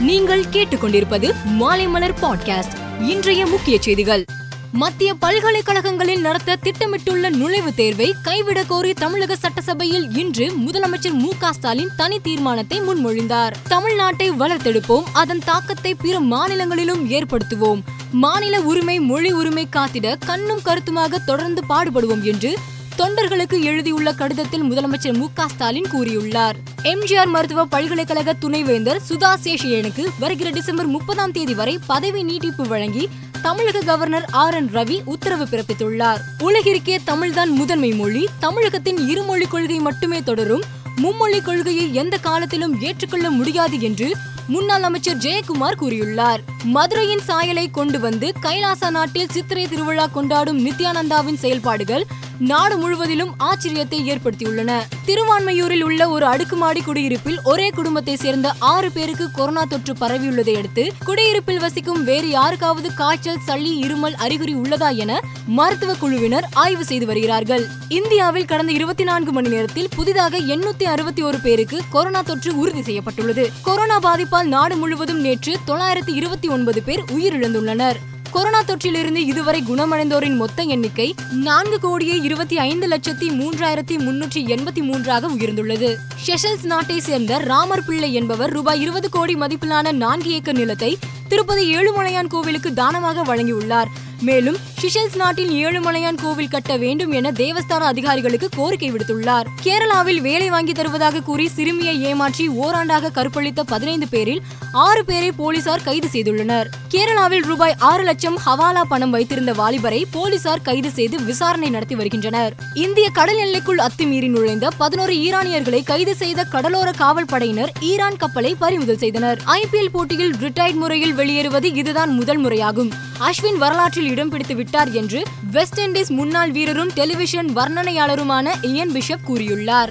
நீங்கள் கேட்டுக்கொண்டிருப்பது மாலைமலர் பாட்காஸ்ட் இன்றைய முக்கிய செய்திகள். மத்திய பல்கலைக்கழகங்களில் நடத்த திட்டமிட்டுள்ள நுழைவுத் தேர்வை கைவிட கோரி தமிழக சட்டசபையில் இன்று முதலமைச்சர் மு க ஸ்டாலின் தனி தீர்மானத்தை முன்மொழிந்தார். தமிழ்நாட்டை வளர்த்தெடுப்போம் அதன் தாக்கத்தை பிற மாநிலங்களிலும் ஏற்படுத்துவோம். மாநில உரிமை மொழி உரிமை காத்திட கண்ணும் கருத்துமாக தொடர்ந்து பாடுபடுவோம் என்று தொண்டர்களுக்கு எழுதியுள்ள கடிதத்தில் முதலமைச்சர் மு க ஸ்டாலின் கூறியுள்ளார். எம்ஜிஆர் மருத்துவ பல்கலைக்கழக துணைவேந்தர் சுதா சேஷியனுக்கு வருகிற டிசம்பர் முப்பதாம் தேதி வரை பதவி நீட்டிப்பு வழங்கி தமிழக கவர்னர் ஆர் என் ரவி உத்தரவு பிறப்பித்துள்ளார். உலகிற்கே தமிழ்தான் முதன்மை மொழி தமிழகத்தின் இருமொழி கொள்கை மட்டுமே தொடரும் மும்மொழி கொள்கையை எந்த காலத்திலும் ஏற்றுக்கொள்ள முடியாது என்று முன்னாள் அமைச்சர் ஜெயக்குமார் கூறியுள்ளார். மதுரையின் சாயலை கொண்டு வந்து கைலாசா நாட்டில் சித்திரை திருவிழா கொண்டாடும் நித்யானந்தாவின் செயல்பாடுகள் நாடு முழுவதிலும் ஆச்சரியத்தை ஏற்படுத்தியுள்ளன. திருவான்மையூரில் உள்ள ஒரு அடுக்குமாடி குடியிருப்பில் ஒரே குடும்பத்தை சேர்ந்த ஆறு பேருக்கு கொரோனா தொற்று பரவியுள்ளதை அடுத்து குடியிருப்பில் வசிக்கும் வேறு யாருக்காவது காய்ச்சல் சளி இருமல் அறிகுறி உள்ளதா என மருத்துவ குழுவினர் ஆய்வு செய்து வருகிறார்கள். இந்தியாவில் கடந்த இருபத்தி நான்கு மணி நேரத்தில் புதிதாக எண்ணூத்தி அறுபத்தி ஒரு பேருக்கு கொரோனா தொற்று உறுதி செய்யப்பட்டுள்ளது. கொரோனா பாதிப்பால் நாடு முழுவதும் நேற்று தொள்ளாயிரத்தி இருபத்தி ஒன்பது பேர் உயிரிழந்துள்ளனர். கொரோனா தொற்றிலிருந்து இதுவரை குணமடைந்தோரின் மொத்த எண்ணிக்கை நான்கு கோடியே இருபத்தி ஐந்து லட்சத்தி மூன்றாயிரத்தி முன்னூற்றி எண்பத்தி மூன்றாக உயர்ந்துள்ளது. ஷெஷல்ஸ் நாட்டை சேர்ந்த ராமர் பிள்ளை என்பவர் ரூபாய் இருபது கோடி மதிப்பிலான நான்கு ஏக்கர் நிலத்தை திருப்பதி ஏழுமலையான் கோவிலுக்கு தானமாக வழங்கியுள்ளார். மேலும் ஷிஷல்ஸ் நாட்டில் ஏழுமலையான் கோவில் கட்ட வேண்டும் என தேவஸ்தான அதிகாரிகளுக்கு கோரிக்கை விடுத்துள்ளார். கேரளாவில் வேலை வாங்கி தருவதாக கூறி சிறுமியை ஏமாற்றி ஓராண்டாக கற்பழித்த பதினைந்து பேரில் ஆறு பேரை போலீசார் கைது செய்துள்ளனர். கேரளாவில் ரூபாய் ஆறு லட்சம் ஹவாலா பணம் வைத்திருந்த வாலிபரை போலீசார் கைது செய்து விசாரணை நடத்தி வருகின்றனர். இந்திய கடல் எல்லைக்குள் அத்துமீறி நுழைந்த பதினோரு ஈரானியர்களை கைது செய்த கடலோர காவல் படையினர் ஈரான் கப்பலை பறிமுதல் செய்தனர். ஐபிஎல் போட்டியில் ரிட்டையர்ட் முறையில் வெளியேறுவது இதுதான் முதல் முறையாகும். அஸ்வின் வரலாற்றில் இடம் பிடித்து விட்டார் என்று வெஸ்ட் இண்டீஸ் முன்னாள் வீரரும் டெலிவிஷன் வர்ணனையாளருமான இயன் பிஷப் கூறியுள்ளார்.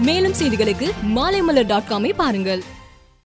மேலும் செய்திகளுக்கு மாலைமலர் டாட் காமை பாருங்கள்.